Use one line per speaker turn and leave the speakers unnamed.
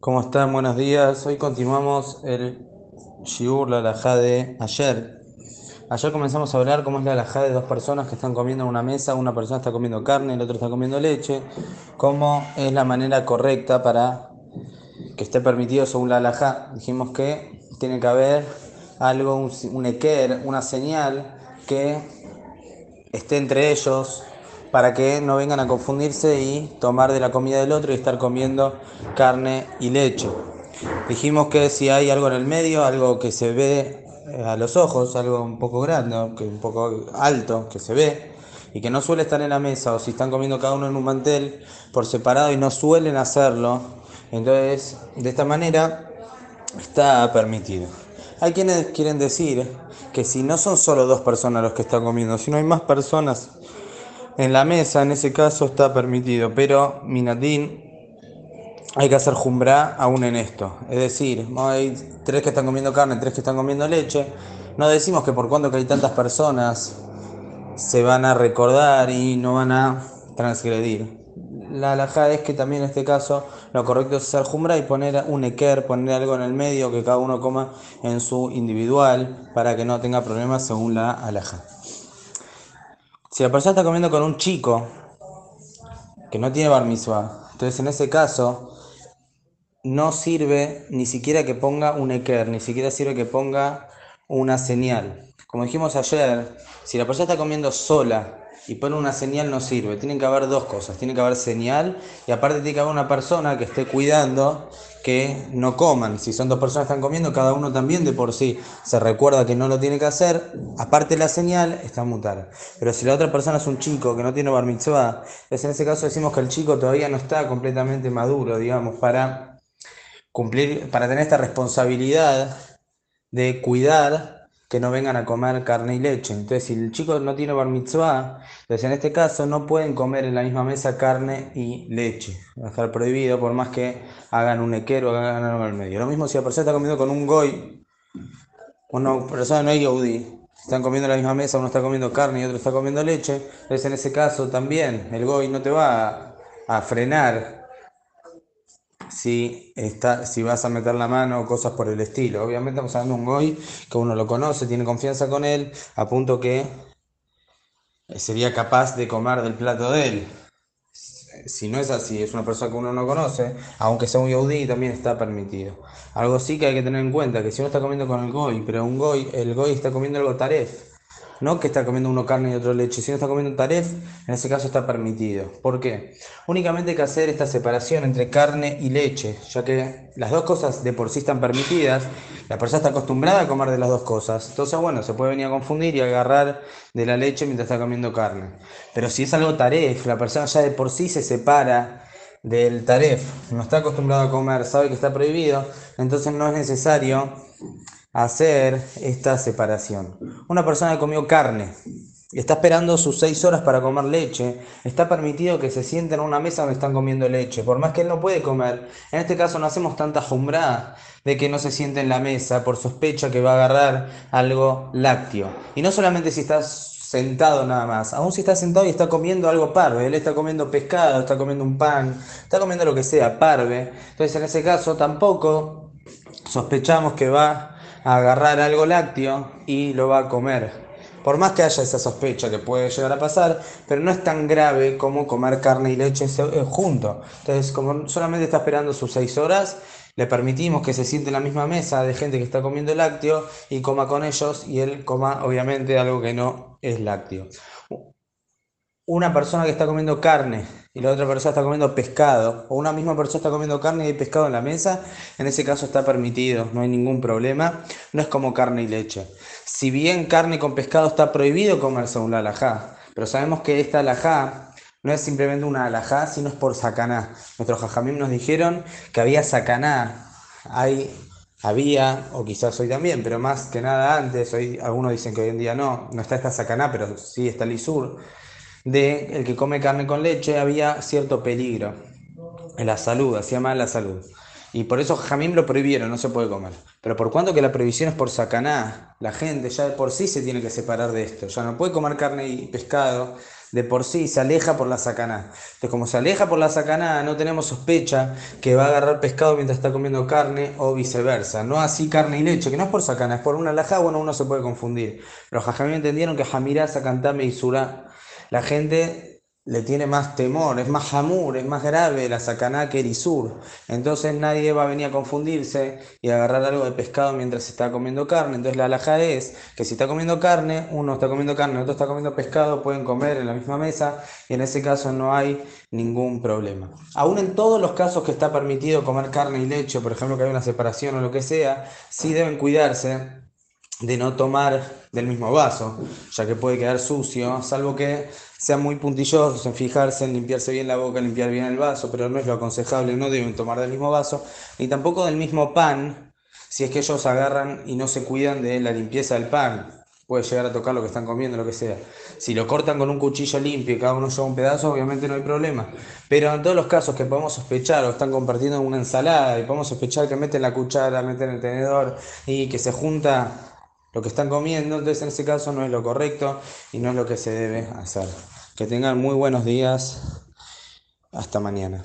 ¿Cómo están? Buenos días. Hoy continuamos el Shiur, la alajá de ayer. Ayer comenzamos a hablar cómo es la alajá de dos personas que están comiendo en una mesa. Una persona está comiendo carne, el otro está comiendo leche. Cómo es la manera correcta para que esté permitido según la alajá. Dijimos que tiene que haber algo, un, un eker, una señal que esté entre ellos para que no vengan a confundirse y tomar de la comida del otro y estar comiendo carne y leche. Dijimos que si hay algo en el medio, algo que se ve eh, a los ojos, algo un poco grande, que un poco alto, que se ve y que no suele estar en la mesa, o si están comiendo cada uno en un mantel por separado y no suelen hacerlo, entonces de esta manera está permitido. Hay quienes quieren decir que si no son solo dos personas los que están comiendo, si no hay más personas en la mesa, en ese caso está permitido, pero minatín hay que hacer jumbra aún en esto. Es decir, hay tres que están comiendo carne, tres que están comiendo leche. No decimos que por cuanto que hay tantas personas se van a recordar y no van a transgredir. La alhaja es que también en este caso lo correcto es hacer jumbra y poner un eker, poner algo en el medio que cada uno coma en su individual para que no tenga problemas según la alhaja. Si la persona está comiendo con un chico que no tiene bar mitzvah, entonces en ese caso no sirve ni siquiera que ponga un eker, ni siquiera sirve que ponga una señal. Como dijimos ayer, si la persona está comiendo sola y pone una señal no sirve. Tienen que haber dos cosas. Tiene que haber señal y aparte tiene que haber una persona que esté cuidando que no coman. Si son dos personas que están comiendo, cada uno también de por sí se recuerda que no lo tiene que hacer. Aparte la señal, está mutar. Pero si la otra persona es un chico que no tiene bar mitzvah, entonces en ese caso decimos que el chico todavía no está completamente maduro, digamos, para cumplir, para tener esta responsabilidad de cuidar que no vengan a comer carne y leche. Entonces, si el chico no tiene bar mitzvah, entonces en este caso no pueden comer en la misma mesa carne y leche. Va a estar prohibido por más que hagan un equero o hagan algo al medio. Lo mismo si la persona está comiendo con un goy, una persona no hay yehudi, están comiendo en la misma mesa, uno está comiendo carne y otro está comiendo leche, entonces en ese caso también el goy no te va a frenar si, está, si vas a meter la mano o cosas por el estilo. Obviamente estamos hablando de un goy que uno lo conoce, tiene confianza con él, a punto que sería capaz de comer del plato de él. Si no es así, es una persona que uno no conoce, aunque sea un yaudí, también está permitido. Algo sí que hay que tener en cuenta, que si uno está comiendo con el goy, pero un goy, el goy está comiendo algo taref, no que está comiendo uno carne y otro leche, si no está comiendo taref, en ese caso está permitido. ¿Por qué? Únicamente hay que hacer esta separación entre carne y leche, ya que las dos cosas de por sí están permitidas, la persona está acostumbrada a comer de las dos cosas, entonces bueno, se puede venir a confundir y agarrar de la leche mientras está comiendo carne. Pero si es algo taref, la persona ya de por sí se separa del taref, no está acostumbrado a comer, sabe que está prohibido, entonces no es necesario hacer esta separación. Una persona que comió carne y está esperando sus seis horas para comer leche, está permitido que se siente en una mesa donde están comiendo leche, por más que él no puede comer. En este caso no hacemos tanta jumbrada de que no se siente en la mesa por sospecha que va a agarrar algo lácteo. Y no solamente si estás sentado nada más, aún si está sentado y está comiendo algo parve, él está comiendo pescado, está comiendo un pan, está comiendo lo que sea, parve. Entonces en ese caso tampoco sospechamos que va agarrar algo lácteo y lo va a comer. Por más que haya esa sospecha que puede llegar a pasar, pero no es tan grave como comer carne y leche eh, junto. Entonces, como solamente está esperando sus seis horas, le permitimos que se siente en la misma mesa de gente que está comiendo lácteo y coma con ellos y él coma obviamente algo que no es lácteo. Una persona que está comiendo carne y la otra persona está comiendo pescado, o una misma persona está comiendo carne y hay pescado en la mesa, en ese caso está permitido, no hay ningún problema, no es como carne y leche. Si bien carne con pescado está prohibido comer según la alajá, pero sabemos que esta alajá no es simplemente una alajá, sino es por sacaná. Nuestros jajamim nos dijeron que había sacaná, hay, había, o quizás hoy también, pero más que nada antes, hoy algunos dicen que hoy en día no, no está esta sacaná, pero sí está el isur de el que come carne con leche había cierto peligro en la salud, hacía mal la salud. Y por eso Jamín lo prohibieron, no se puede comer. Pero por cuanto que la prohibición es por sacaná, la gente ya de por sí se tiene que separar de esto. Ya no puede comer carne y pescado de por sí se aleja por la sacaná. Entonces, como se aleja por la sacaná, no tenemos sospecha que va a agarrar pescado mientras está comiendo carne o viceversa. No así carne y leche, que no es por sacaná, es por una alajá, bueno, uno se puede confundir. Pero Jajamí entendieron que Jamirá, Sakantame y Surá, la gente le tiene más temor, es más hamur, es más grave la sacaná que el isur. Entonces nadie va a venir a confundirse y a agarrar algo de pescado mientras está comiendo carne. Entonces la alhaja es que si está comiendo carne, uno está comiendo carne, otro está comiendo pescado, pueden comer en la misma mesa y en ese caso no hay ningún problema. Aún en todos los casos que está permitido comer carne y leche, por ejemplo que hay una separación o lo que sea, sí deben cuidarse de no tomar del mismo vaso, ya que puede quedar sucio, salvo que sean muy puntillosos en fijarse en limpiarse bien la boca, limpiar bien el vaso, pero no es lo aconsejable, no deben tomar del mismo vaso, ni tampoco del mismo pan, si es que ellos agarran y no se cuidan de la limpieza del pan. Puede llegar a tocar lo que están comiendo, lo que sea. Si lo cortan con un cuchillo limpio y cada uno lleva un pedazo, obviamente no hay problema. Pero en todos los casos que podemos sospechar o están compartiendo una ensalada y podemos sospechar que meten la cuchara, meten el tenedor y que se junta lo que están comiendo, entonces en ese caso no es lo correcto y no es lo que se debe hacer. Que tengan muy buenos días. Hasta mañana.